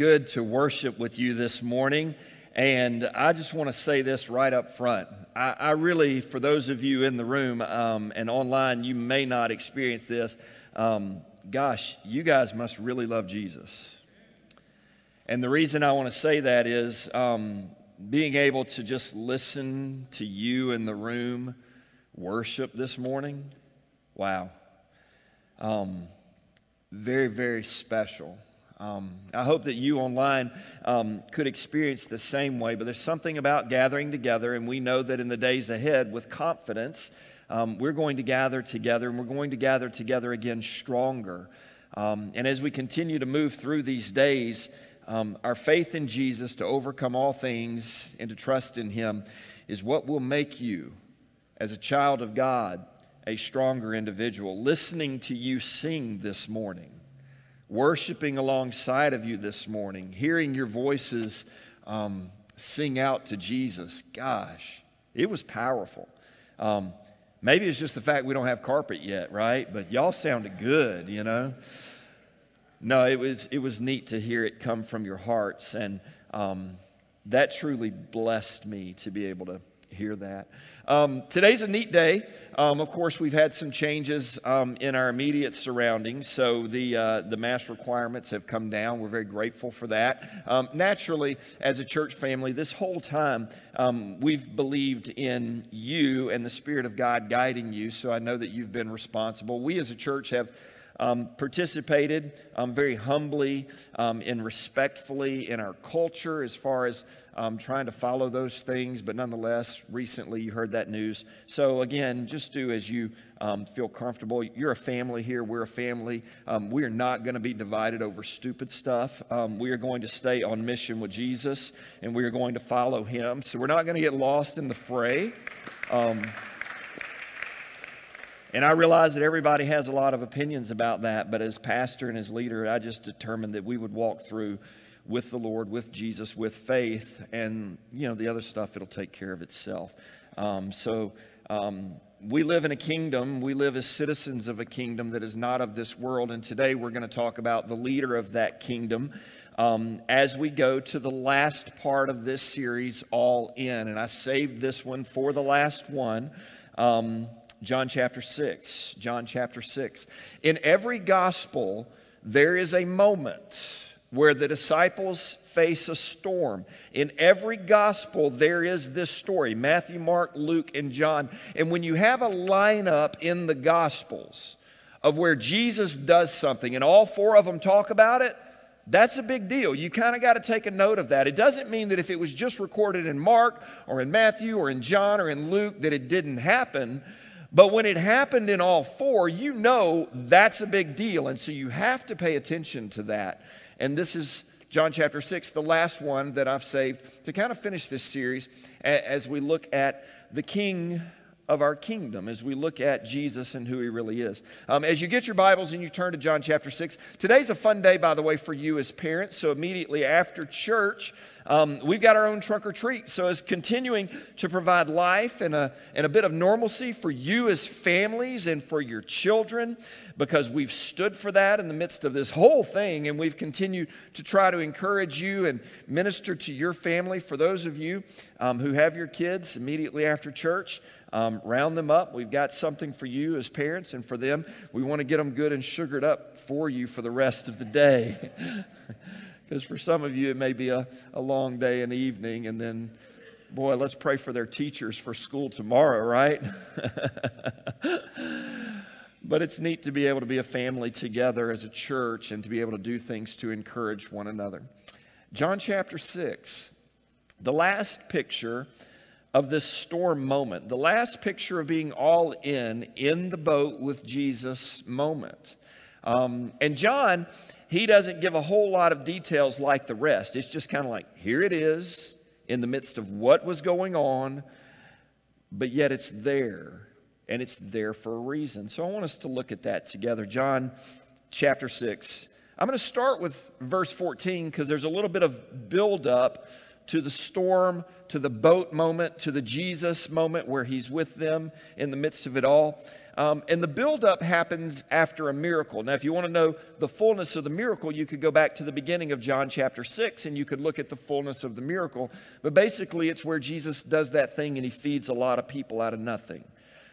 good to worship with you this morning. And I just want to say this right up front. I, I really, for those of you in the room um, and online, you may not experience this. Um, gosh, you guys must really love Jesus. And the reason I want to say that is um, being able to just listen to you in the room worship this morning. Wow. Um, very, very special. Um, I hope that you online um, could experience the same way, but there's something about gathering together, and we know that in the days ahead, with confidence, um, we're going to gather together, and we're going to gather together again stronger. Um, and as we continue to move through these days, um, our faith in Jesus to overcome all things and to trust in Him is what will make you, as a child of God, a stronger individual. Listening to you sing this morning, worshiping alongside of you this morning, hearing your voices um, sing out to Jesus. Gosh, it was powerful. Um, maybe it's just the fact we don't have carpet yet, right? But y'all sounded good, you know. No, it was it was neat to hear it come from your hearts, and um, that truly blessed me to be able to hear that. Um, today's a neat day. Um, of course, we've had some changes um, in our immediate surroundings, so the uh, the mask requirements have come down. We're very grateful for that. Um, naturally, as a church family, this whole time um, we've believed in you and the Spirit of God guiding you. So I know that you've been responsible. We as a church have um, participated um, very humbly um, and respectfully in our culture as far as um, trying to follow those things, but nonetheless, recently you heard that news. So, again, just do as you um, feel comfortable. You're a family here, we're a family. Um, we are not going to be divided over stupid stuff. we are going to stay on mission with Jesus and we are going to follow him. So, we're not going to get lost in the fray. And I realize that everybody has a lot of opinions about that, but as pastor and as leader, I just determined that we would walk through with the Lord, with Jesus, with faith, and you know the other stuff it'll take care of itself. Um, so um, we live in a kingdom. We live as citizens of a kingdom that is not of this world. And today we're going to talk about the leader of that kingdom um, as we go to the last part of this series, All In. And I saved this one for the last one. Um, John chapter 6. John chapter 6. In every gospel, there is a moment where the disciples face a storm. In every gospel, there is this story Matthew, Mark, Luke, and John. And when you have a lineup in the gospels of where Jesus does something and all four of them talk about it, that's a big deal. You kind of got to take a note of that. It doesn't mean that if it was just recorded in Mark or in Matthew or in John or in Luke that it didn't happen. But when it happened in all four, you know that's a big deal. And so you have to pay attention to that. And this is John chapter 6, the last one that I've saved to kind of finish this series as we look at the King of our kingdom as we look at Jesus and who he really is. Um, as you get your Bibles and you turn to John chapter 6, today's a fun day, by the way, for you as parents. So immediately after church, um, we've got our own trunk or treat. So, as continuing to provide life and a, and a bit of normalcy for you as families and for your children, because we've stood for that in the midst of this whole thing, and we've continued to try to encourage you and minister to your family. For those of you um, who have your kids immediately after church, um, round them up. We've got something for you as parents, and for them, we want to get them good and sugared up for you for the rest of the day. Because for some of you, it may be a, a long day and evening, and then, boy, let's pray for their teachers for school tomorrow, right? but it's neat to be able to be a family together as a church and to be able to do things to encourage one another. John chapter 6, the last picture of this storm moment, the last picture of being all in, in the boat with Jesus moment. Um, and John, he doesn't give a whole lot of details like the rest. It's just kind of like, here it is in the midst of what was going on, but yet it's there, and it's there for a reason. So I want us to look at that together. John chapter 6. I'm going to start with verse 14 because there's a little bit of buildup to the storm, to the boat moment, to the Jesus moment where he's with them in the midst of it all. Um, and the buildup happens after a miracle. Now, if you want to know the fullness of the miracle, you could go back to the beginning of John chapter 6 and you could look at the fullness of the miracle. But basically, it's where Jesus does that thing and he feeds a lot of people out of nothing.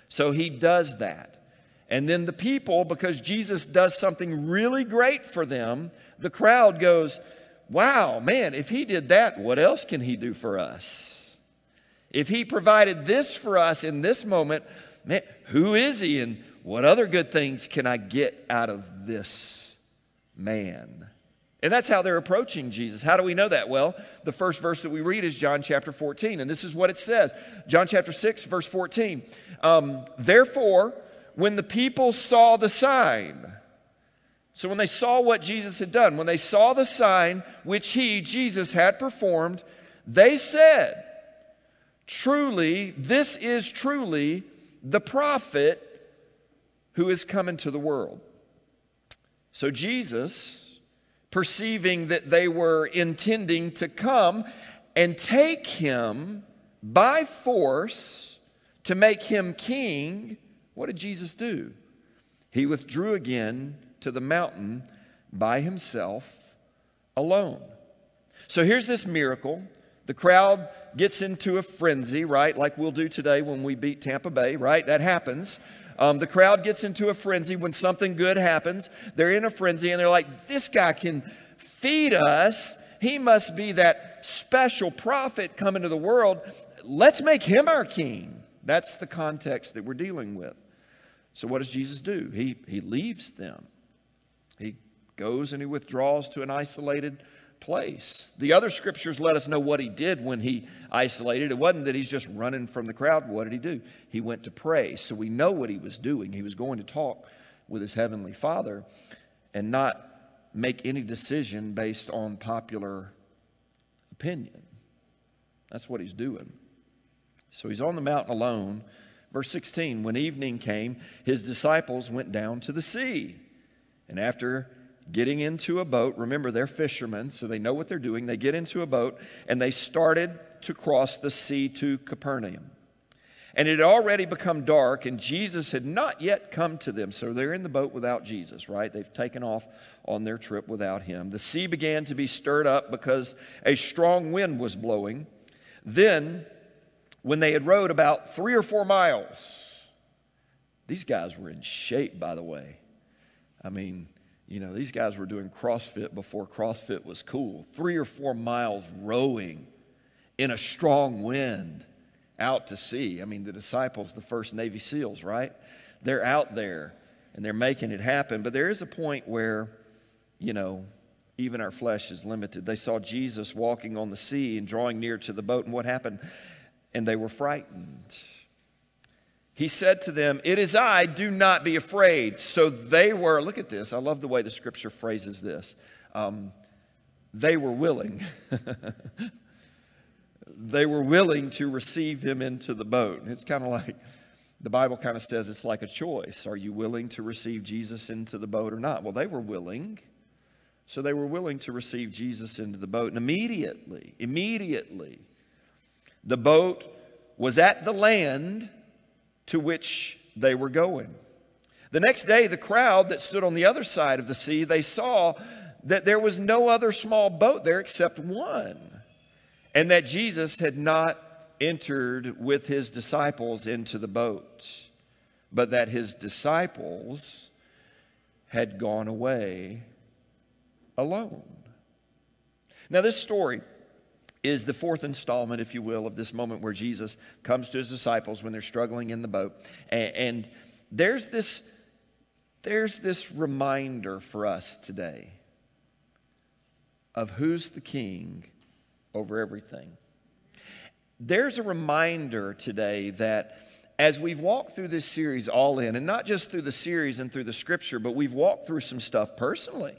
So he does that. And then the people, because Jesus does something really great for them, the crowd goes, Wow, man, if he did that, what else can he do for us? If he provided this for us in this moment, man, who is he and what other good things can I get out of this man? And that's how they're approaching Jesus. How do we know that? Well, the first verse that we read is John chapter 14, and this is what it says John chapter 6, verse 14. Um, Therefore, when the people saw the sign, so when they saw what Jesus had done, when they saw the sign which he, Jesus, had performed, they said, Truly, this is truly the prophet who is come into the world. So Jesus, perceiving that they were intending to come and take him by force to make him king, what did Jesus do? He withdrew again to the mountain by himself alone. So here's this miracle. The crowd gets into a frenzy, right? Like we'll do today when we beat Tampa Bay, right? That happens. Um, the crowd gets into a frenzy when something good happens. They're in a frenzy and they're like, this guy can feed us. He must be that special prophet coming to the world. Let's make him our king. That's the context that we're dealing with. So, what does Jesus do? He, he leaves them. He goes and he withdraws to an isolated place. The other scriptures let us know what he did when he isolated. It wasn't that he's just running from the crowd. What did he do? He went to pray. So we know what he was doing. He was going to talk with his heavenly Father and not make any decision based on popular opinion. That's what he's doing. So he's on the mountain alone Verse 16 When evening came, his disciples went down to the sea. And after getting into a boat, remember they're fishermen, so they know what they're doing. They get into a boat and they started to cross the sea to Capernaum. And it had already become dark, and Jesus had not yet come to them. So they're in the boat without Jesus, right? They've taken off on their trip without him. The sea began to be stirred up because a strong wind was blowing. Then when they had rowed about three or four miles. These guys were in shape, by the way. I mean, you know, these guys were doing CrossFit before CrossFit was cool. Three or four miles rowing in a strong wind out to sea. I mean, the disciples, the first Navy SEALs, right? They're out there and they're making it happen. But there is a point where, you know, even our flesh is limited. They saw Jesus walking on the sea and drawing near to the boat, and what happened? and they were frightened. He said to them, It is I, do not be afraid. So they were, look at this, I love the way the scripture phrases this. Um, they were willing. they were willing to receive him into the boat. It's kind of like, the Bible kind of says it's like a choice. Are you willing to receive Jesus into the boat or not? Well, they were willing. So they were willing to receive Jesus into the boat. And immediately, immediately, the boat was at the land to which they were going. The next day, the crowd that stood on the other side of the sea, they saw that there was no other small boat there except one, and that Jesus had not entered with his disciples into the boat, but that his disciples had gone away alone. Now, this story is the fourth installment, if you will, of this moment where Jesus comes to his disciples when they're struggling in the boat. And, and there's this there's this reminder for us today of who's the king over everything. There's a reminder today that as we've walked through this series all in, and not just through the series and through the scripture, but we've walked through some stuff personally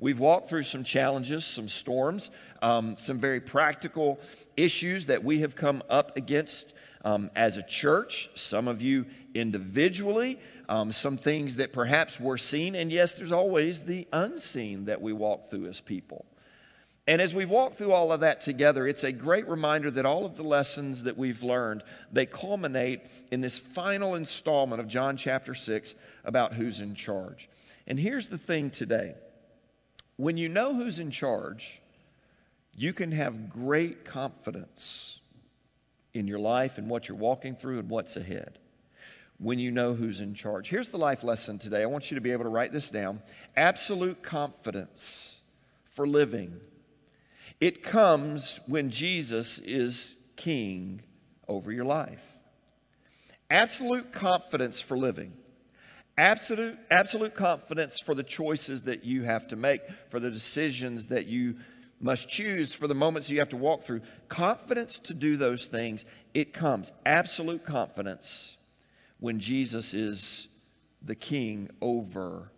We've walked through some challenges, some storms, um, some very practical issues that we have come up against um, as a church, some of you individually, um, some things that perhaps were seen, and yes, there's always the unseen that we walk through as people. And as we've walked through all of that together, it's a great reminder that all of the lessons that we've learned, they culminate in this final installment of John chapter 6 about who's in charge. And here's the thing today. When you know who's in charge, you can have great confidence in your life and what you're walking through and what's ahead when you know who's in charge. Here's the life lesson today. I want you to be able to write this down. Absolute confidence for living it comes when Jesus is king over your life. Absolute confidence for living. Absolute, absolute confidence for the choices that you have to make, for the decisions that you must choose, for the moments you have to walk through. Confidence to do those things, it comes. Absolute confidence when Jesus is the king over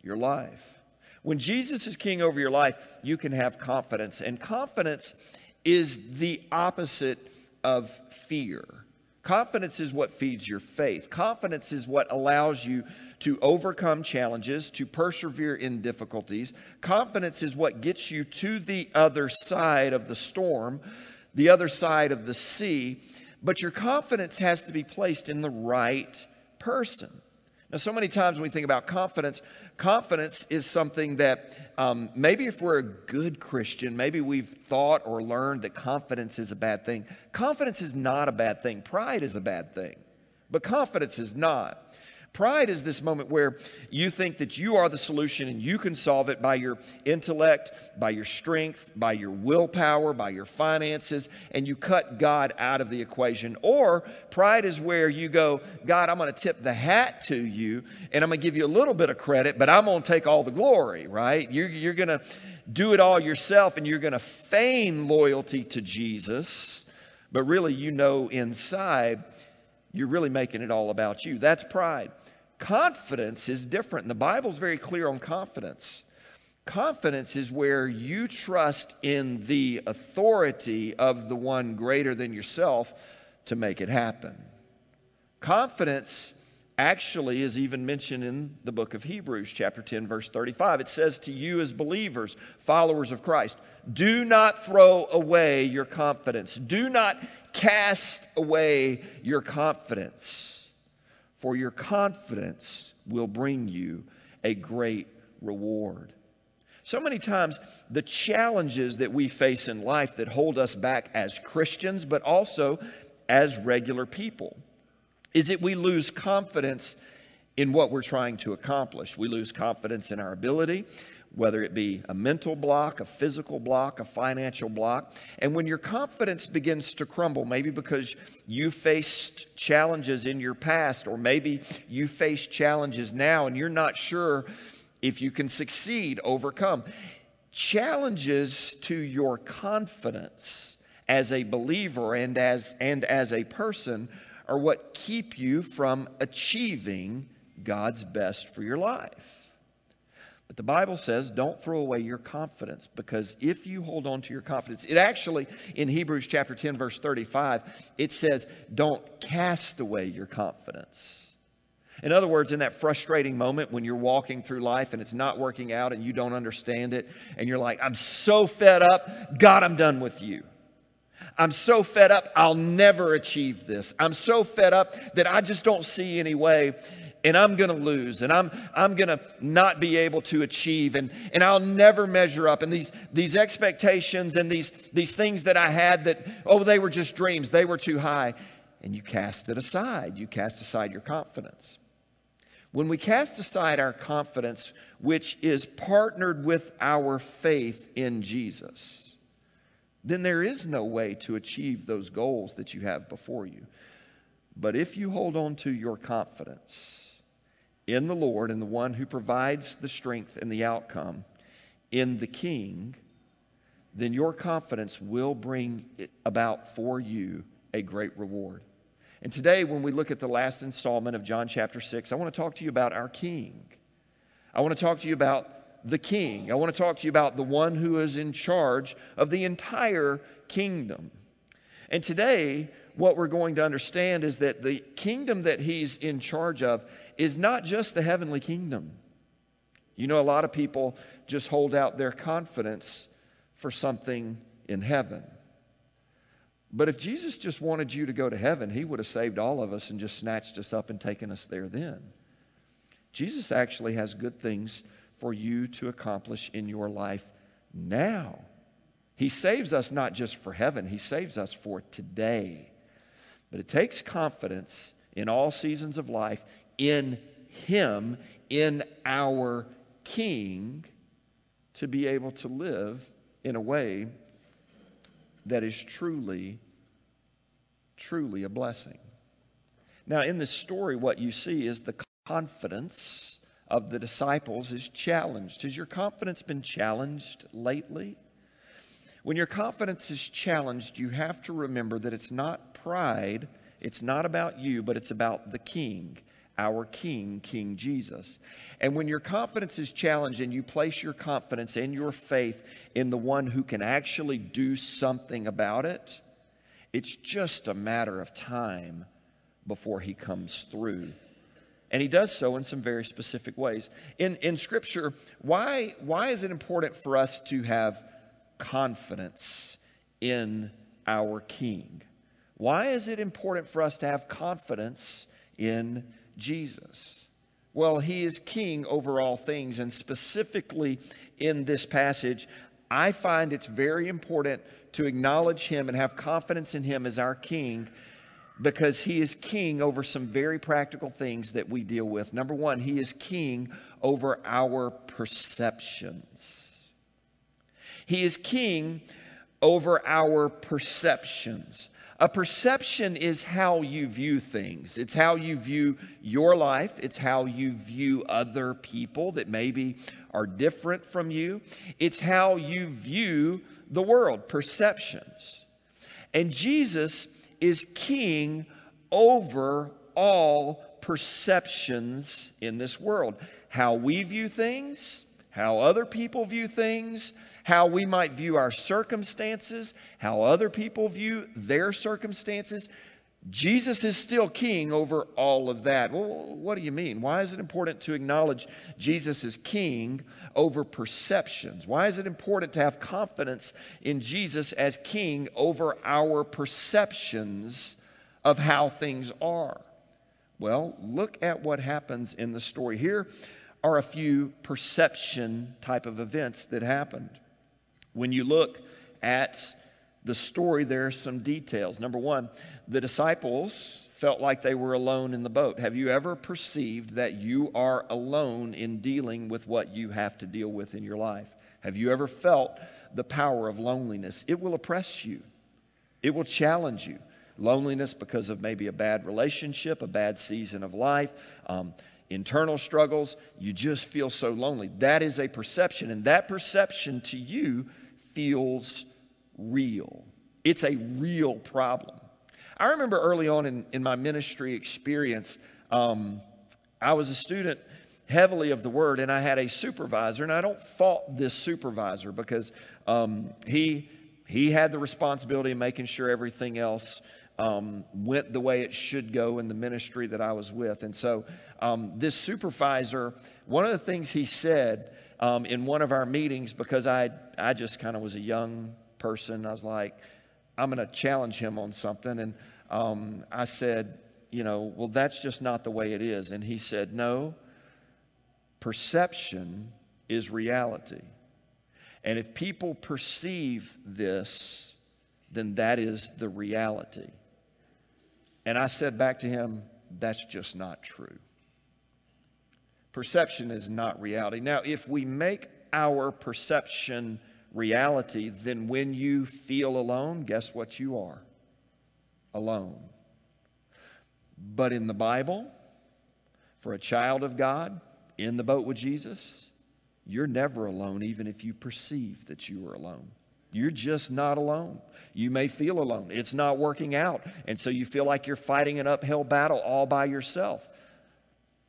your life. When Jesus is king over your life, you can have confidence. And confidence is the opposite of fear. Confidence is what feeds your faith. Confidence is what allows you to overcome challenges, to persevere in difficulties. Confidence is what gets you to the other side of the storm, the other side of the sea. But your confidence has to be placed in the right person. Now, so many times when we think about confidence, confidence is something that um, maybe if we're a good Christian, maybe we've thought or learned that confidence is a bad thing. Confidence is not a bad thing, pride is a bad thing, but confidence is not. Pride is this moment where you think that you are the solution and you can solve it by your intellect, by your strength, by your willpower, by your finances, and you cut God out of the equation. Or pride is where you go, God, I'm going to tip the hat to you and I'm going to give you a little bit of credit, but I'm going to take all the glory, right? You're, you're going to do it all yourself and you're going to feign loyalty to Jesus, but really you know inside you're really making it all about you. That's pride. Confidence is different. And the Bible's very clear on confidence. Confidence is where you trust in the authority of the one greater than yourself to make it happen. Confidence actually is even mentioned in the book of Hebrews, chapter 10, verse 35. It says to you as believers, followers of Christ, do not throw away your confidence. Do not cast away your confidence, for your confidence will bring you a great reward. So many times, the challenges that we face in life that hold us back as Christians, but also as regular people is that we lose confidence in what we're trying to accomplish. We lose confidence in our ability, whether it be a mental block, a physical block, a financial block. And when your confidence begins to crumble, maybe because you faced challenges in your past, or maybe you face challenges now and you're not sure if you can succeed, overcome. Challenges to your confidence as a believer and as, and as a person are what keep you from achieving God's best for your life. But the Bible says don't throw away your confidence because if you hold on to your confidence, it actually, in Hebrews chapter 10, verse 35, it says don't cast away your confidence. In other words, in that frustrating moment when you're walking through life and it's not working out and you don't understand it, and you're like, I'm so fed up, God, I'm done with you. I'm so fed up, I'll never achieve this. I'm so fed up that I just don't see any way and I'm going to lose and I'm, I'm going to not be able to achieve and, and I'll never measure up. And these, these expectations and these, these things that I had that, oh, they were just dreams, they were too high. And you cast it aside. You cast aside your confidence. When we cast aside our confidence, which is partnered with our faith in Jesus, then there is no way to achieve those goals that you have before you. But if you hold on to your confidence in the Lord and the one who provides the strength and the outcome, in the King, then your confidence will bring about for you a great reward. And today, when we look at the last installment of John chapter 6, I want to talk to you about our King. I want to talk to you about the king. I want to talk to you about the one who is in charge of the entire kingdom. And today, what we're going to understand is that the kingdom that he's in charge of is not just the heavenly kingdom. You know, a lot of people just hold out their confidence for something in heaven. But if Jesus just wanted you to go to heaven, he would have saved all of us and just snatched us up and taken us there then. Jesus actually has good things for you to accomplish in your life now. He saves us not just for heaven, He saves us for today. But it takes confidence in all seasons of life in Him, in our King, to be able to live in a way that is truly, truly a blessing. Now, in this story, what you see is the confidence of the disciples is challenged. Has your confidence been challenged lately? When your confidence is challenged, you have to remember that it's not pride, it's not about you, but it's about the King our King, King Jesus. And when your confidence is challenged and you place your confidence and your faith in the one who can actually do something about it, it's just a matter of time before he comes through. And he does so in some very specific ways. In, in Scripture, why, why is it important for us to have confidence in our King? Why is it important for us to have confidence in Jesus? Well, he is king over all things. And specifically in this passage, I find it's very important to acknowledge him and have confidence in him as our king because he is king over some very practical things that we deal with. Number one, he is king over our perceptions. He is king over our perceptions. A perception is how you view things. It's how you view your life. It's how you view other people that maybe are different from you. It's how you view the world, perceptions. And Jesus is king over all perceptions in this world. How we view things, how other people view things, how we might view our circumstances, how other people view their circumstances. Jesus is still king over all of that. Well, what do you mean? Why is it important to acknowledge Jesus is king over perceptions? Why is it important to have confidence in Jesus as king over our perceptions of how things are? Well, look at what happens in the story. Here are a few perception type of events that happened. When you look at the story, there are some details. Number one, the disciples felt like they were alone in the boat. Have you ever perceived that you are alone in dealing with what you have to deal with in your life? Have you ever felt the power of loneliness? It will oppress you, it will challenge you. Loneliness because of maybe a bad relationship, a bad season of life, um, internal struggles. You just feel so lonely. That is a perception, and that perception to you feels real. It's a real problem. I remember early on in, in my ministry experience, um, I was a student heavily of the word, and I had a supervisor, and I don't fault this supervisor because um, he he had the responsibility of making sure everything else um, went the way it should go in the ministry that I was with, and so um, this supervisor, one of the things he said um, in one of our meetings because I, I just kind of was a young person. I was like, I'm going to challenge him on something. And um, I said, you know, well, that's just not the way it is. And he said, no, perception is reality. And if people perceive this, then that is the reality. And I said back to him, that's just not true. Perception is not reality. Now, if we make our perception reality, then when you feel alone, guess what you are? Alone. But in the Bible, for a child of God in the boat with Jesus, you're never alone, even if you perceive that you are alone. You're just not alone. You may feel alone. It's not working out. And so you feel like you're fighting an uphill battle all by yourself.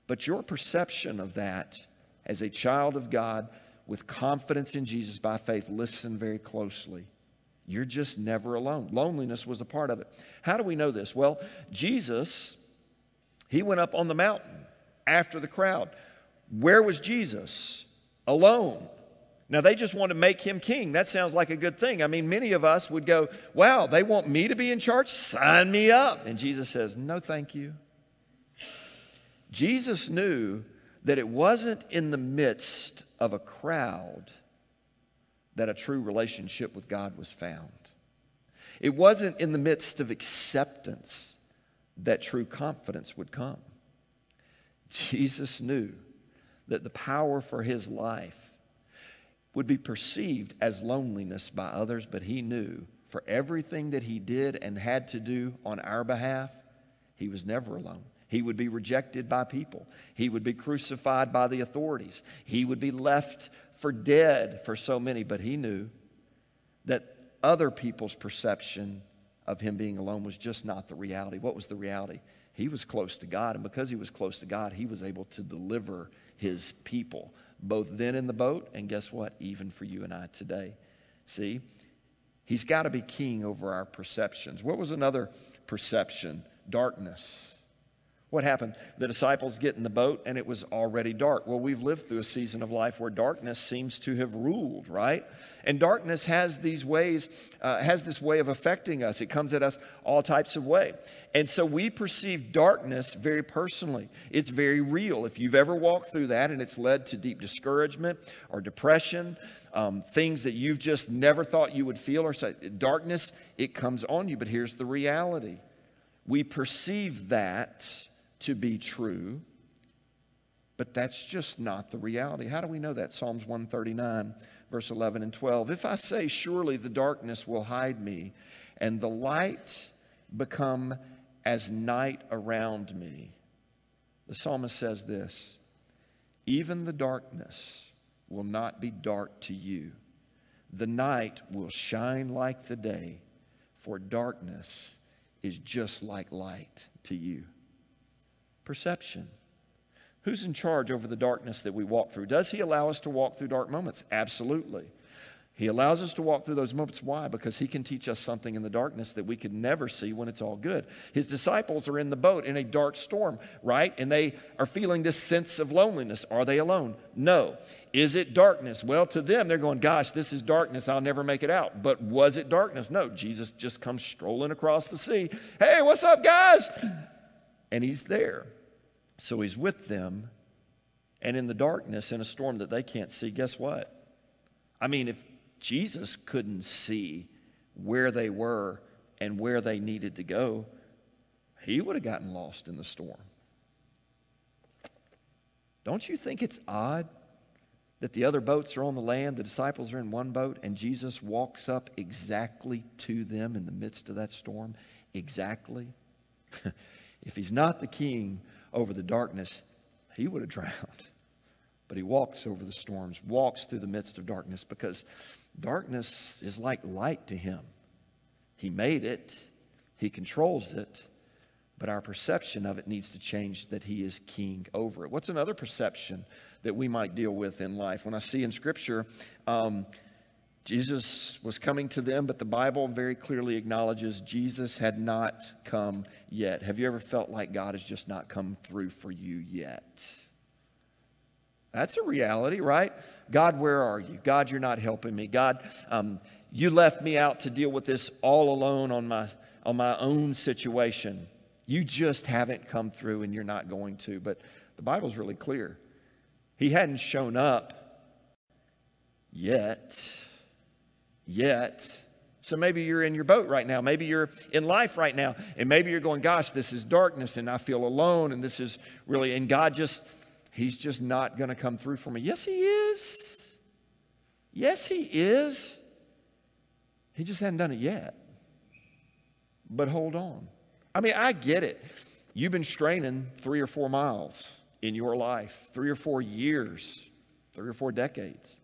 But your perception of that as a child of God with confidence in Jesus by faith, listen very closely. You're just never alone. Loneliness was a part of it. How do we know this? Well, Jesus, he went up on the mountain after the crowd. Where was Jesus? Alone. Now, they just want to make him king. That sounds like a good thing. I mean, many of us would go, Wow, they want me to be in charge? Sign me up. And Jesus says, No, thank you. Jesus knew that it wasn't in the midst of a crowd that a true relationship with God was found. It wasn't in the midst of acceptance that true confidence would come. Jesus knew that the power for his life would be perceived as loneliness by others, but he knew for everything that he did and had to do on our behalf, he was never alone. He would be rejected by people. He would be crucified by the authorities. He would be left for dead for so many, but he knew that other people's perception of him being alone was just not the reality. What was the reality? He was close to God, and because he was close to God, he was able to deliver his people both then in the boat, and guess what? Even for you and I today. See? He's got to be king over our perceptions. What was another perception? Darkness. What happened? The disciples get in the boat and it was already dark. Well, we've lived through a season of life where darkness seems to have ruled, right? And darkness has these ways, uh, has this way of affecting us. It comes at us all types of way. And so we perceive darkness very personally. It's very real. If you've ever walked through that and it's led to deep discouragement or depression, um, things that you've just never thought you would feel or say, darkness, it comes on you. But here's the reality we perceive that to be true, but that's just not the reality. How do we know that? Psalms 139, verse 11 and 12. If I say, Surely the darkness will hide me, and the light become as night around me. The psalmist says this Even the darkness will not be dark to you. The night will shine like the day, for darkness is just like light to you perception. Who's in charge over the darkness that we walk through? Does He allow us to walk through dark moments? Absolutely. He allows us to walk through those moments. Why? Because He can teach us something in the darkness that we could never see when it's all good. His disciples are in the boat in a dark storm, right? And they are feeling this sense of loneliness. Are they alone? No. Is it darkness? Well, to them, they're going, Gosh, this is darkness. I'll never make it out. But was it darkness? No. Jesus just comes strolling across the sea. Hey, what's up, guys? And He's there. So he's with them, and in the darkness, in a storm that they can't see, guess what? I mean, if Jesus couldn't see where they were and where they needed to go, he would have gotten lost in the storm. Don't you think it's odd that the other boats are on the land, the disciples are in one boat, and Jesus walks up exactly to them in the midst of that storm? Exactly. if he's not the king over the darkness, he would have drowned. But he walks over the storms, walks through the midst of darkness because darkness is like light to him. He made it, he controls it, but our perception of it needs to change that he is king over it. What's another perception that we might deal with in life? When I see in Scripture, um, Jesus was coming to them, but the Bible very clearly acknowledges Jesus had not come yet. Have you ever felt like God has just not come through for you yet? That's a reality, right? God, where are you? God, you're not helping me. God, um, you left me out to deal with this all alone on my, on my own situation. You just haven't come through and you're not going to. But the Bible's really clear. He hadn't shown up yet yet. So maybe you're in your boat right now. Maybe you're in life right now. And maybe you're going, gosh, this is darkness and I feel alone. And this is really, and God just, He's just not going to come through for me. Yes, He is. Yes, He is. He just hadn't done it yet. But hold on. I mean, I get it. You've been straining three or four miles in your life, three or four years, three or four decades.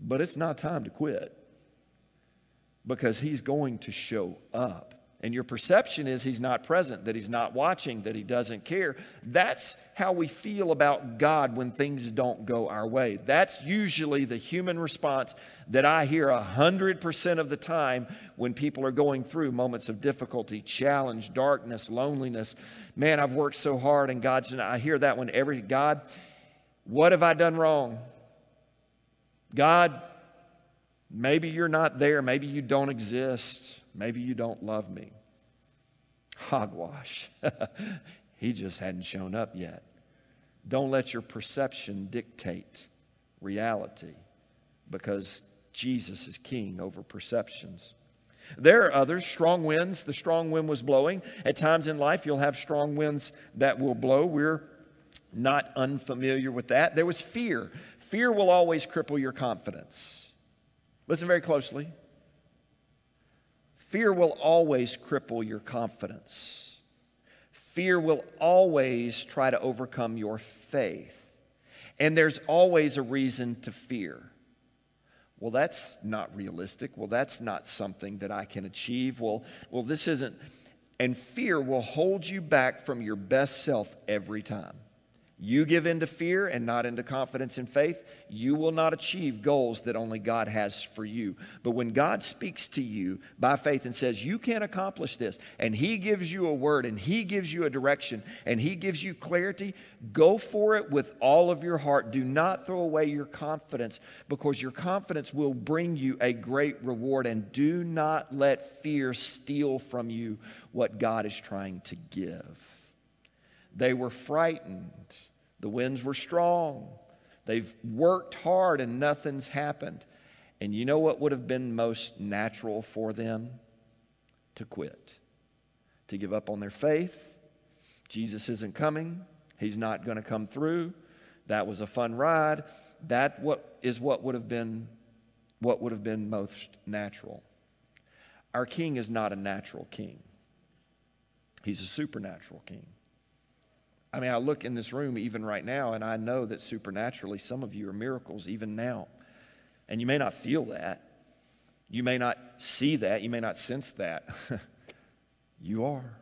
But it's not time to quit because he's going to show up. And your perception is he's not present, that he's not watching, that he doesn't care. That's how we feel about God when things don't go our way. That's usually the human response that I hear 100% of the time when people are going through moments of difficulty, challenge, darkness, loneliness. Man, I've worked so hard, and God's, I hear that one every God, what have I done wrong? God, maybe you're not there. Maybe you don't exist. Maybe you don't love me. Hogwash. he just hadn't shown up yet. Don't let your perception dictate reality because Jesus is king over perceptions. There are others, strong winds. The strong wind was blowing. At times in life, you'll have strong winds that will blow. We're not unfamiliar with that. There was fear. Fear will always cripple your confidence. Listen very closely. Fear will always cripple your confidence. Fear will always try to overcome your faith. And there's always a reason to fear. Well, that's not realistic. Well, that's not something that I can achieve. Well, well, this isn't. And fear will hold you back from your best self every time. You give in to fear and not into confidence and faith, you will not achieve goals that only God has for you. But when God speaks to you by faith and says, You can't accomplish this, and He gives you a word and He gives you a direction and He gives you clarity, go for it with all of your heart. Do not throw away your confidence because your confidence will bring you a great reward. And do not let fear steal from you what God is trying to give. They were frightened. The winds were strong. They've worked hard and nothing's happened. And you know what would have been most natural for them? To quit, to give up on their faith. Jesus isn't coming. He's not going to come through. That was a fun ride. That what is what would have been what would have been most natural. Our king is not a natural king. He's a supernatural king. I mean, I look in this room even right now, and I know that supernaturally some of you are miracles even now. And you may not feel that. You may not see that. You may not sense that. you are.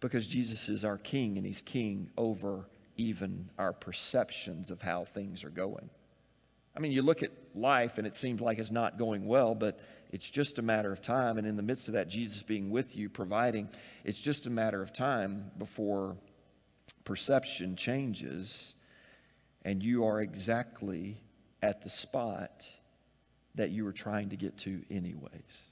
Because Jesus is our king, and he's king over even our perceptions of how things are going. I mean, you look at life and it seems like it's not going well, but it's just a matter of time. And in the midst of that, Jesus being with you, providing, it's just a matter of time before perception changes and you are exactly at the spot that you were trying to get to, anyways.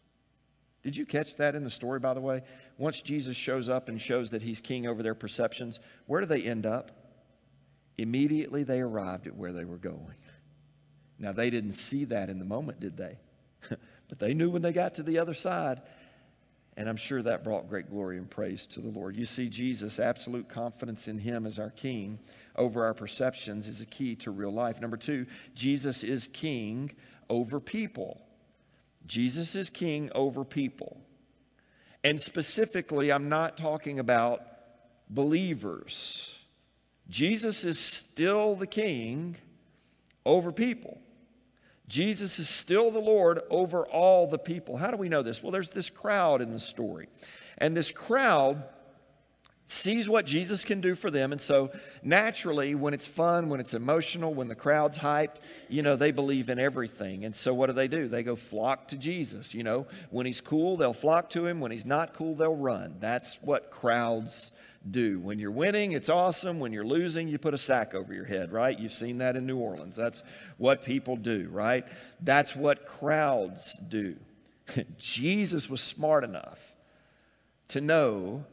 Did you catch that in the story, by the way? Once Jesus shows up and shows that he's king over their perceptions, where do they end up? Immediately they arrived at where they were going. Now, they didn't see that in the moment, did they? but they knew when they got to the other side. And I'm sure that brought great glory and praise to the Lord. You see, Jesus, absolute confidence in Him as our King over our perceptions is a key to real life. Number two, Jesus is King over people. Jesus is King over people. And specifically, I'm not talking about believers. Jesus is still the King over people. Jesus is still the Lord over all the people. How do we know this? Well, there's this crowd in the story. And this crowd sees what Jesus can do for them. And so, naturally, when it's fun, when it's emotional, when the crowd's hyped, you know, they believe in everything. And so, what do they do? They go flock to Jesus. You know, when he's cool, they'll flock to him. When he's not cool, they'll run. That's what crowds do. When you're winning, it's awesome. When you're losing, you put a sack over your head, right? You've seen that in New Orleans. That's what people do, right? That's what crowds do. Jesus was smart enough to know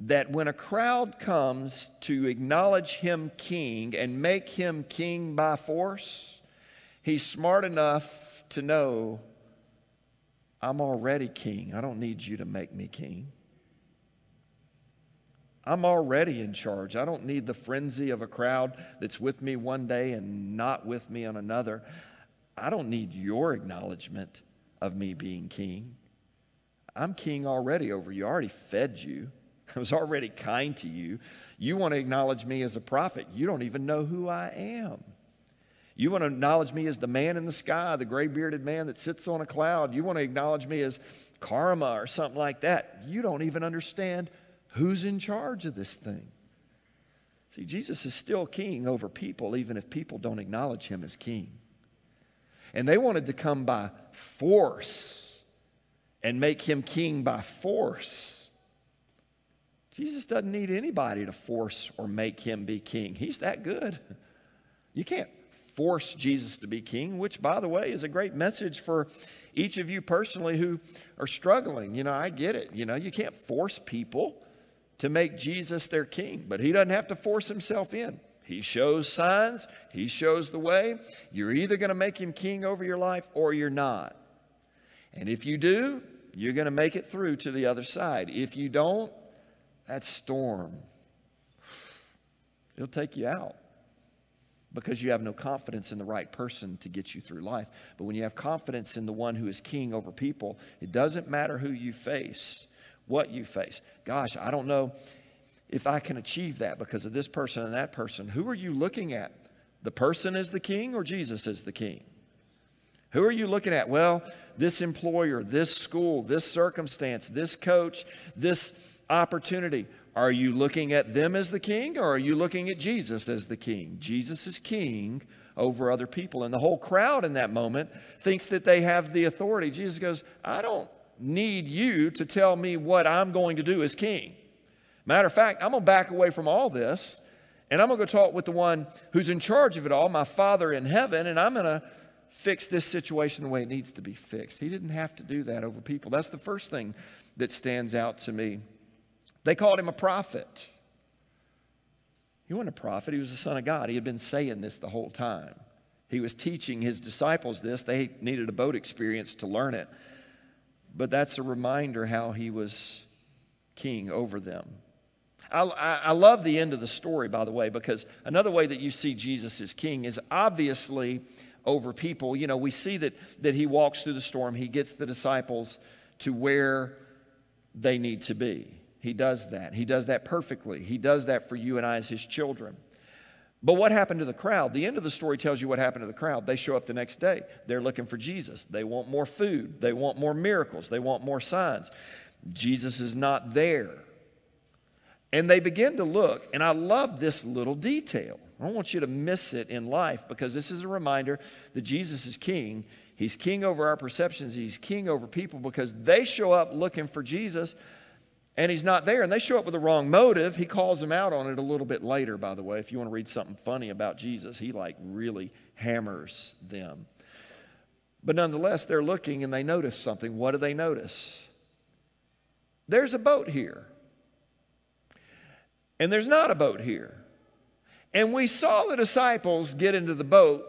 that when a crowd comes to acknowledge him king and make him king by force, he's smart enough to know I'm already king. I don't need you to make me king. I'm already in charge. I don't need the frenzy of a crowd that's with me one day and not with me on another. I don't need your acknowledgement of me being king. I'm king already over you. I already fed you. I was already kind to you. You want to acknowledge me as a prophet. You don't even know who I am. You want to acknowledge me as the man in the sky, the gray bearded man that sits on a cloud. You want to acknowledge me as karma or something like that. You don't even understand Who's in charge of this thing? See, Jesus is still king over people, even if people don't acknowledge him as king. And they wanted to come by force and make him king by force. Jesus doesn't need anybody to force or make him be king. He's that good. You can't force Jesus to be king, which, by the way, is a great message for each of you personally who are struggling. You know, I get it. You know, you can't force people to make Jesus their king, but he doesn't have to force himself in. He shows signs, he shows the way. You're either going to make him king over your life or you're not. And if you do, you're going to make it through to the other side. If you don't, that storm, it'll take you out because you have no confidence in the right person to get you through life. But when you have confidence in the one who is king over people, it doesn't matter who you face, what you face. Gosh, I don't know if I can achieve that because of this person and that person. Who are you looking at? The person is the king or Jesus is the king? Who are you looking at? Well, this employer, this school, this circumstance, this coach, this opportunity. Are you looking at them as the king or are you looking at Jesus as the king? Jesus is king over other people. And the whole crowd in that moment thinks that they have the authority. Jesus goes, I don't need you to tell me what I'm going to do as king. Matter of fact, I'm going to back away from all this and I'm going to go talk with the one who's in charge of it all, my Father in heaven, and I'm going to fix this situation the way it needs to be fixed. He didn't have to do that over people. That's the first thing that stands out to me. They called him a prophet. He wasn't a prophet, he was the Son of God. He had been saying this the whole time. He was teaching his disciples this. They needed a boat experience to learn it. But that's a reminder how he was king over them. I, I, love the end of the story, by the way, because another way that you see Jesus as king is obviously over people. You know, we see that, that he walks through the storm, he gets the disciples to where they need to be. He does that. He does that perfectly. He does that for you and I as his children. But what happened to the crowd? The end of the story tells you what happened to the crowd. They show up the next day. They're looking for Jesus. They want more food. They want more miracles. They want more signs. Jesus is not there. And they begin to look, and I love this little detail. I don't want you to miss it in life because this is a reminder that Jesus is king. He's king over our perceptions, he's king over people because they show up looking for Jesus and he's not there and they show up with the wrong motive. He calls them out on it a little bit later by the way. If you want to read something funny about jesus he like really hammers them. But nonetheless they're looking and they notice something. What do they notice? There's a boat here. And there's not a boat here. And we saw the disciples get into the boat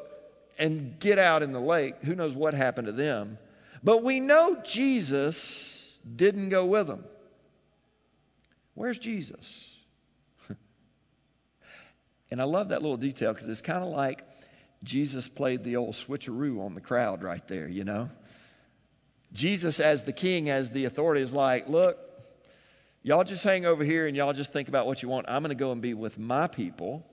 and get out in the lake. Who knows what happened to them? But we know jesus didn't go with them Where's Jesus? and I love that little detail because it's kind of like Jesus played the old switcheroo on the crowd right there, you know? Jesus, as the king, as the authority, is like, look, y'all just hang over here and y'all just think about what you want. I'm going to go and be with my people.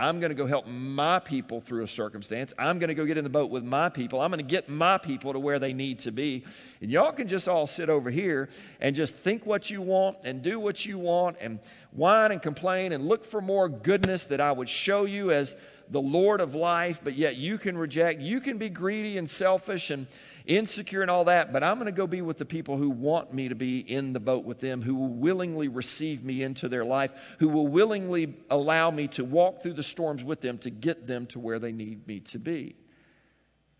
I'm going to go help my people through a circumstance. I'm going to go get in the boat with my people. I'm going to get my people to where they need to be. And y'all can just all sit over here and just think what you want and do what you want and whine and complain and look for more goodness that I would show you as the Lord of life, but yet you can reject. You can be greedy and selfish and insecure and all that, but I'm going to go be with the people who want me to be in the boat with them, who will willingly receive me into their life, who will willingly allow me to walk through the storms with them to get them to where they need me to be.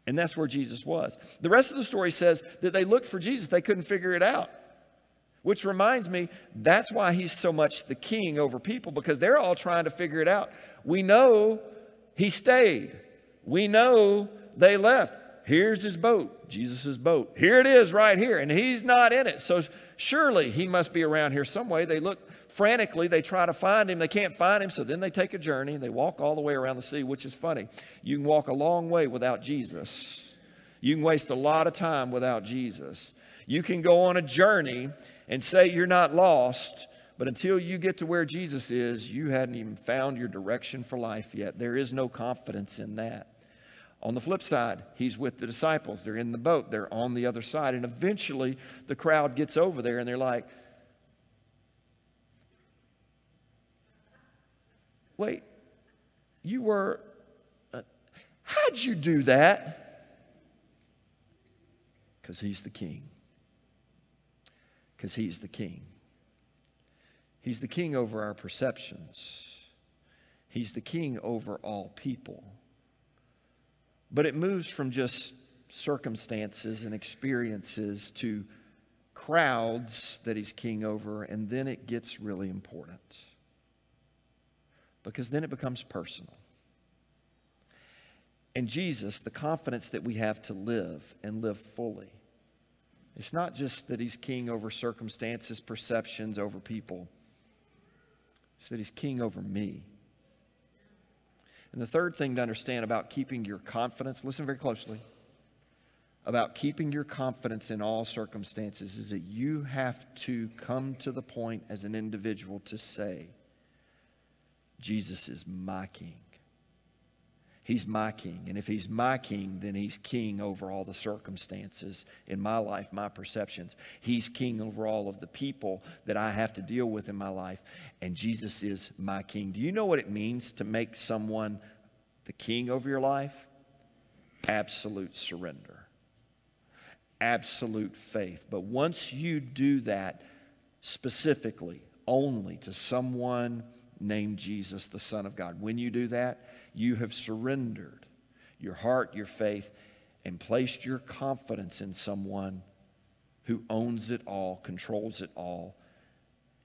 And that's where Jesus was. The rest of the story says that they looked for Jesus, they couldn't figure it out. Which reminds me, that's why he's so much the king over people because they're all trying to figure it out. We know he stayed. We know they left. Here's his boat, Jesus' boat. Here it is right here, and he's not in it. So surely he must be around here some way. They look frantically, they try to find him. They can't find him, so then they take a journey. They walk all the way around the sea, which is funny. You can walk a long way without Jesus. You can waste a lot of time without Jesus. You can go on a journey and say you're not lost, but until you get to where Jesus is, you hadn't even found your direction for life yet. There is no confidence in that. On the flip side, he's with the disciples. They're in the boat, they're on the other side. And eventually, the crowd gets over there and they're like, wait, you were, uh, how'd you do that? Because he's the king. Because he's the king. He's the king over our perceptions, he's the king over all people. But it moves from just circumstances and experiences to crowds that he's king over, and then it gets really important. Because then it becomes personal. And Jesus, the confidence that we have to live and live fully, it's not just that he's king over circumstances, perceptions, over people, it's that he's king over me. And the third thing to understand about keeping your confidence, listen very closely, about keeping your confidence in all circumstances is that you have to come to the point as an individual to say, Jesus is my king. He's my king. And if he's my king, then he's king over all the circumstances in my life, my perceptions. He's king over all of the people that I have to deal with in my life. And Jesus is my king. Do you know what it means to make someone the king over your life? Absolute surrender, absolute faith. But once you do that specifically, only to someone named Jesus, the Son of God, when you do that, you have surrendered your heart, your faith, and placed your confidence in someone who owns it all, controls it all,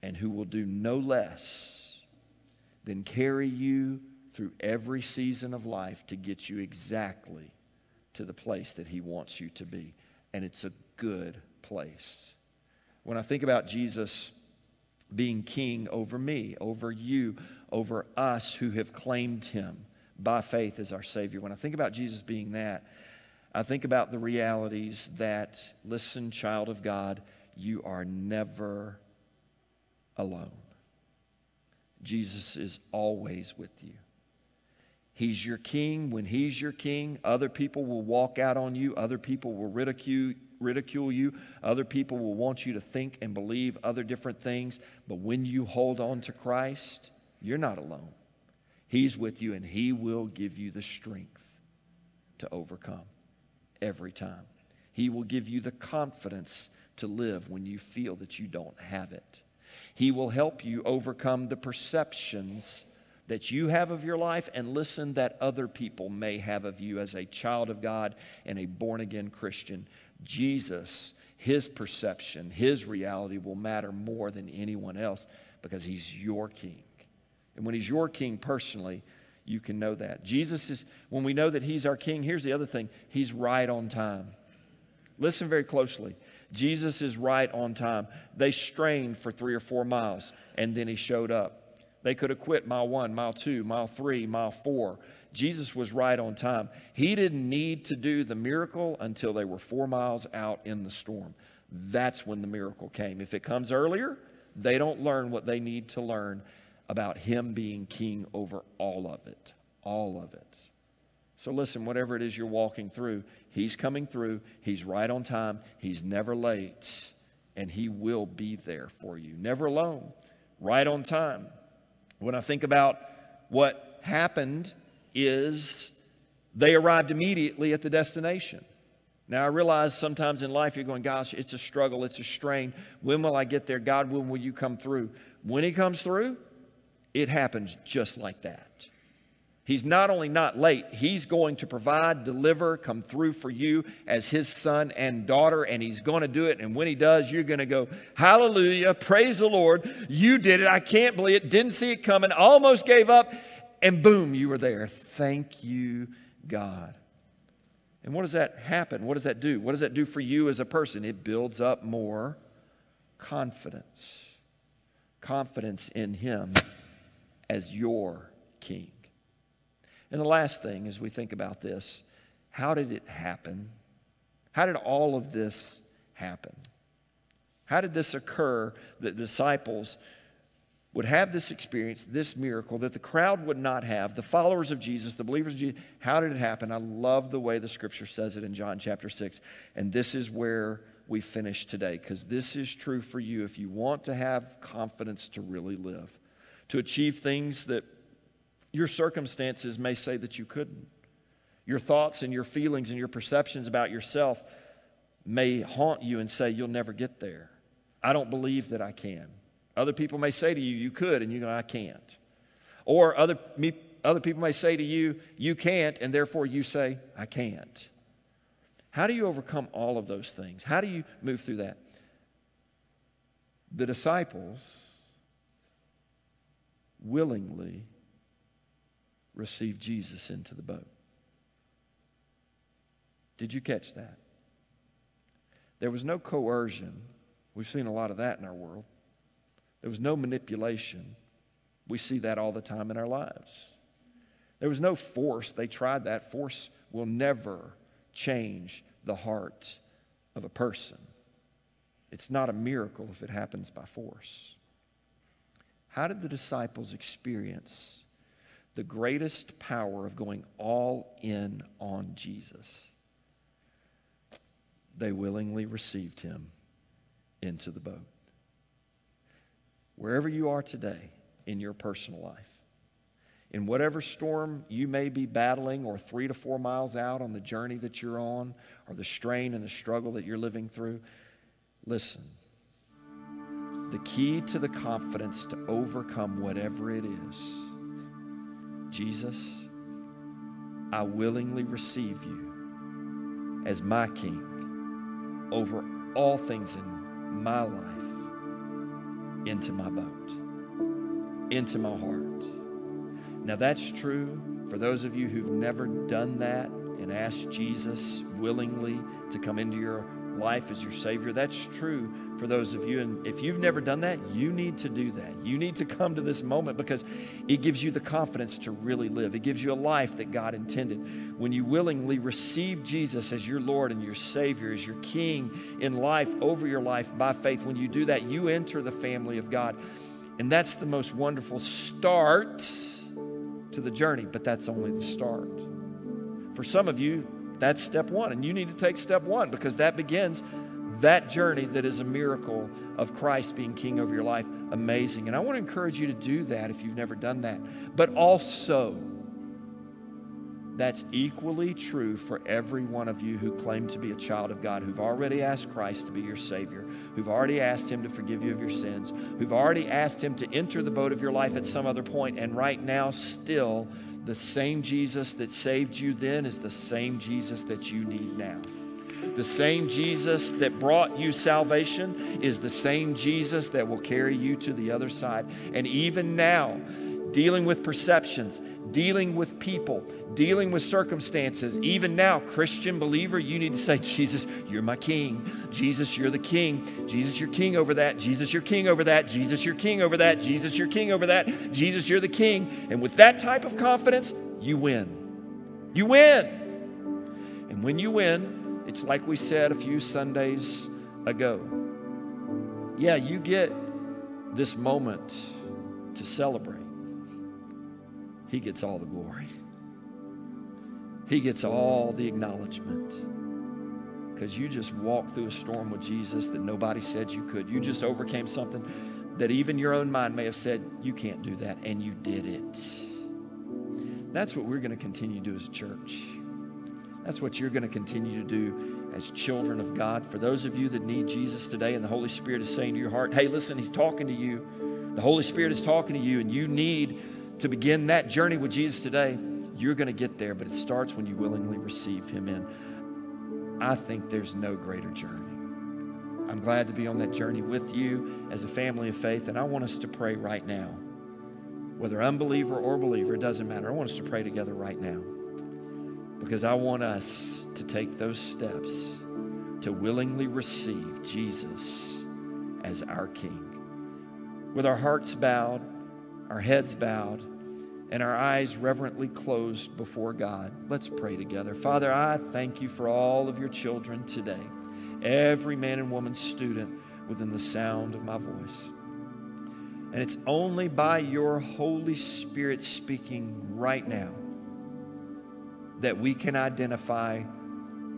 and who will do no less than carry you through every season of life to get you exactly to the place that He wants you to be. And it's a good place. When I think about Jesus being king over me, over you, over us who have claimed Him, by faith as our Savior. When I think about Jesus being that, I think about the realities that, listen, child of God, you are never alone. Jesus is always with you. He's your king. When he's your king, other people will walk out on you, other people will ridicule, ridicule you, other people will want you to think and believe other different things. But when you hold on to Christ, you're not alone. He's with you and He will give you the strength to overcome every time. He will give you the confidence to live when you feel that you don't have it. He will help you overcome the perceptions that you have of your life and listen that other people may have of you as a child of God and a born again Christian. Jesus, his perception, his reality will matter more than anyone else because he's your king. And when He's your King personally, you can know that. Jesus is, when we know that He's our King, here's the other thing He's right on time. Listen very closely. Jesus is right on time. They strained for three or four miles, and then He showed up. They could have quit mile one, mile two, mile three, mile four. Jesus was right on time. He didn't need to do the miracle until they were four miles out in the storm. That's when the miracle came. If it comes earlier, they don't learn what they need to learn about Him being king over all of it. All of it. So listen, whatever it is you're walking through, He's coming through. He's right on time. He's never late. And He will be there for you. Never alone. Right on time. When I think about what happened, is they arrived immediately at the destination. Now, I realize sometimes in life you're going, gosh, it's a struggle, it's a strain. When will I get there? God, when will you come through? When He comes through, it happens just like that. He's not only not late, he's going to provide, deliver, come through for you as his son and daughter, and he's going to do it. And when he does, you're going to go, Hallelujah, praise the Lord. You did it. I can't believe it. Didn't see it coming. Almost gave up. And boom, you were there. Thank you, God. And what does that happen? What does that do? What does that do for you as a person? It builds up more confidence. Confidence in him as your king. And the last thing, as we think about this, how did it happen? How did all of this happen? How did this occur that disciples would have this experience, this miracle that the crowd would not have, the followers of Jesus, the believers of Jesus? How did it happen? I love the way the scripture says it in John chapter 6. And this is where we finish today because this is true for you if you want to have confidence to really live to achieve things that your circumstances may say that you couldn't. Your thoughts and your feelings and your perceptions about yourself may haunt you and say, You'll never get there. I don't believe that I can. Other people may say to you, You could, and you go, I can't. Or other me, Other people may say to you, You can't, and therefore you say, I can't. How do you overcome all of those things? How do you move through that? The disciples willingly received Jesus into the boat. Did you catch that? There was no coercion. We've seen a lot of that in our world. There was no manipulation. We see that all the time in our lives. There was no force. They tried that. Force will never change the heart of a person. It's not a miracle if it happens by force. How did the disciples experience the greatest power of going all in on Jesus? They willingly received him into the boat. Wherever you are today in your personal life, in whatever storm you may be battling, or three to four miles out on the journey that you're on, or the strain and the struggle that you're living through, listen. The key to the confidence to overcome whatever it is Jesus, I willingly receive you as my King over all things in my life into my boat, into my heart. Now, that's true for those of you who've never done that and asked Jesus willingly to come into your life as your Savior. That's true for those of you. And if you've never done that, you need to do that. You need to come to this moment because it gives you the confidence to really live. It gives you a life that God intended. When you willingly receive Jesus as your Lord and your Savior, as your King in life, over your life by faith, when you do that, you enter the family of God. And that's the most wonderful start to the journey, but that's only the start. For some of you, that's step one, and you need to take step one because that begins that journey that is a miracle of Christ being king over your life. Amazing. And I want to encourage you to do that if you've never done that. But also, that's equally true for every one of you who claim to be a child of God, who've already asked Christ to be your Savior, who've already asked Him to forgive you of your sins, who've already asked Him to enter the boat of your life at some other point, and right now, still, the same Jesus that saved you then is the same Jesus that you need now. The same Jesus that brought you salvation is the same Jesus that will carry you to the other side. And even now, dealing with perceptions, dealing with people, dealing with circumstances. Even now, Christian believer, you need to say, Jesus, you're my king. Jesus, you're the king. Jesus, you're king over that. Jesus, you're king over that. Jesus, you're king over that. Jesus, you're king over that. Jesus, you're the king. And with that type of confidence, you win. You win. And when you win, it's like we said a few Sundays ago. Yeah, you get this moment to celebrate. He gets all the glory. He gets all the acknowledgement. Because you just walked through a storm with Jesus that nobody said you could. You just overcame something that even your own mind may have said, you can't do that, and you did it. That's what we're going to continue to do as a church. That's what you're going to continue to do as children of God. For those of you that need Jesus today and the Holy Spirit is saying to your heart, hey, listen, He's talking to you. The Holy Spirit is talking to you, and you need to begin that journey with Jesus today, you're going to get there, but it starts when you willingly receive Him in. I think there's no greater journey. I'm glad to be on that journey with you as a family of faith, and I want us to pray right now. Whether unbeliever or believer, it doesn't matter. I want us to pray together right now because I want us to take those steps to willingly receive Jesus as our King. With our hearts bowed, our heads bowed, and our eyes reverently closed before God. Let's pray together. Father, I thank you for all of your children today, every man and woman student within the sound of my voice. And it's only by your Holy Spirit speaking right now that we can identify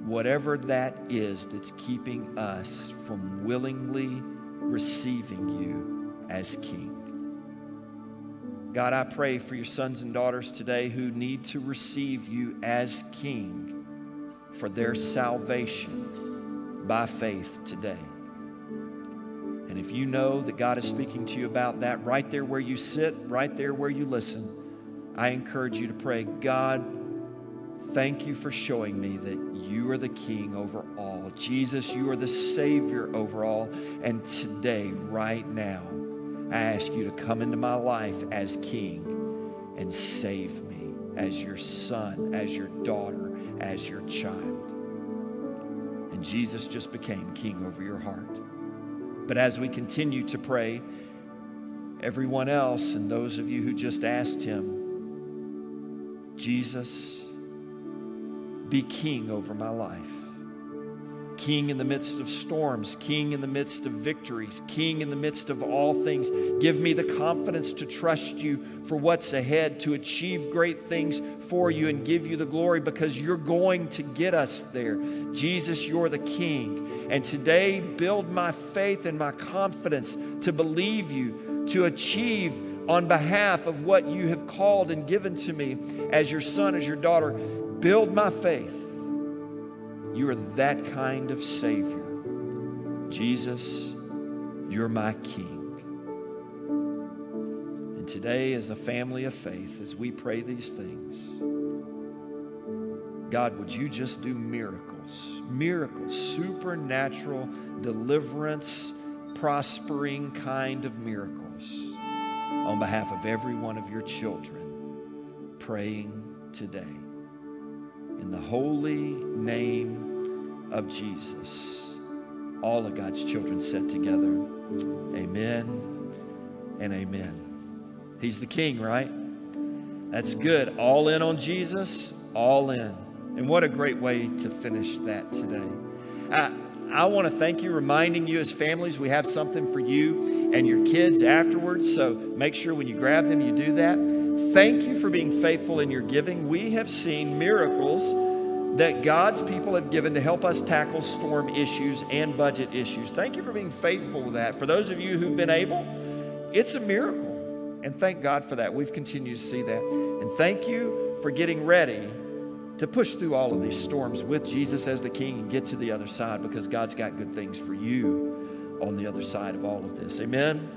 whatever that is that's keeping us from willingly receiving you as King. God, I pray for your sons and daughters today who need to receive you as King for their salvation by faith today. And if you know that God is speaking to you about that right there where you sit, right there where you listen, I encourage you to pray, God, thank you for showing me that you are the king over all. Jesus, you are the savior over all. And today, right now, I ask you to come into my life as king and save me as your son, as your daughter, as your child. And Jesus just became king over your heart. But as we continue to pray, everyone else and those of you who just asked him, Jesus, be king over my life. King in the midst of storms, King in the midst of victories, King in the midst of all things. Give me the confidence to trust you for what's ahead, to achieve great things for you and give you the glory because you're going to get us there. Jesus, you're the King. And today, build my faith and my confidence to believe you, to achieve on behalf of what you have called and given to me as your son, as your daughter. Build my faith you are that kind of Savior. Jesus, you're my King. And today, as a family of faith, as we pray these things, God, would you just do miracles? Miracles, supernatural deliverance, prospering kind of miracles on behalf of every one of your children praying today. In the holy name of Jesus. All of God's children said together, Amen and amen. He's the king, right? That's good. All in on Jesus, all in. And what a great way to finish that today. I, I want to thank you, reminding you as families, we have something for you and your kids afterwards. So make sure when you grab them, you do that. Thank you for being faithful in your giving. We have seen miracles that God's people have given to help us tackle storm issues and budget issues. Thank you for being faithful with that. For those of you who've been able, it's a miracle. And thank God for that. We've continued to see that. And thank you for getting ready to push through all of these storms with Jesus as the King and get to the other side because God's got good things for you on the other side of all of this. Amen.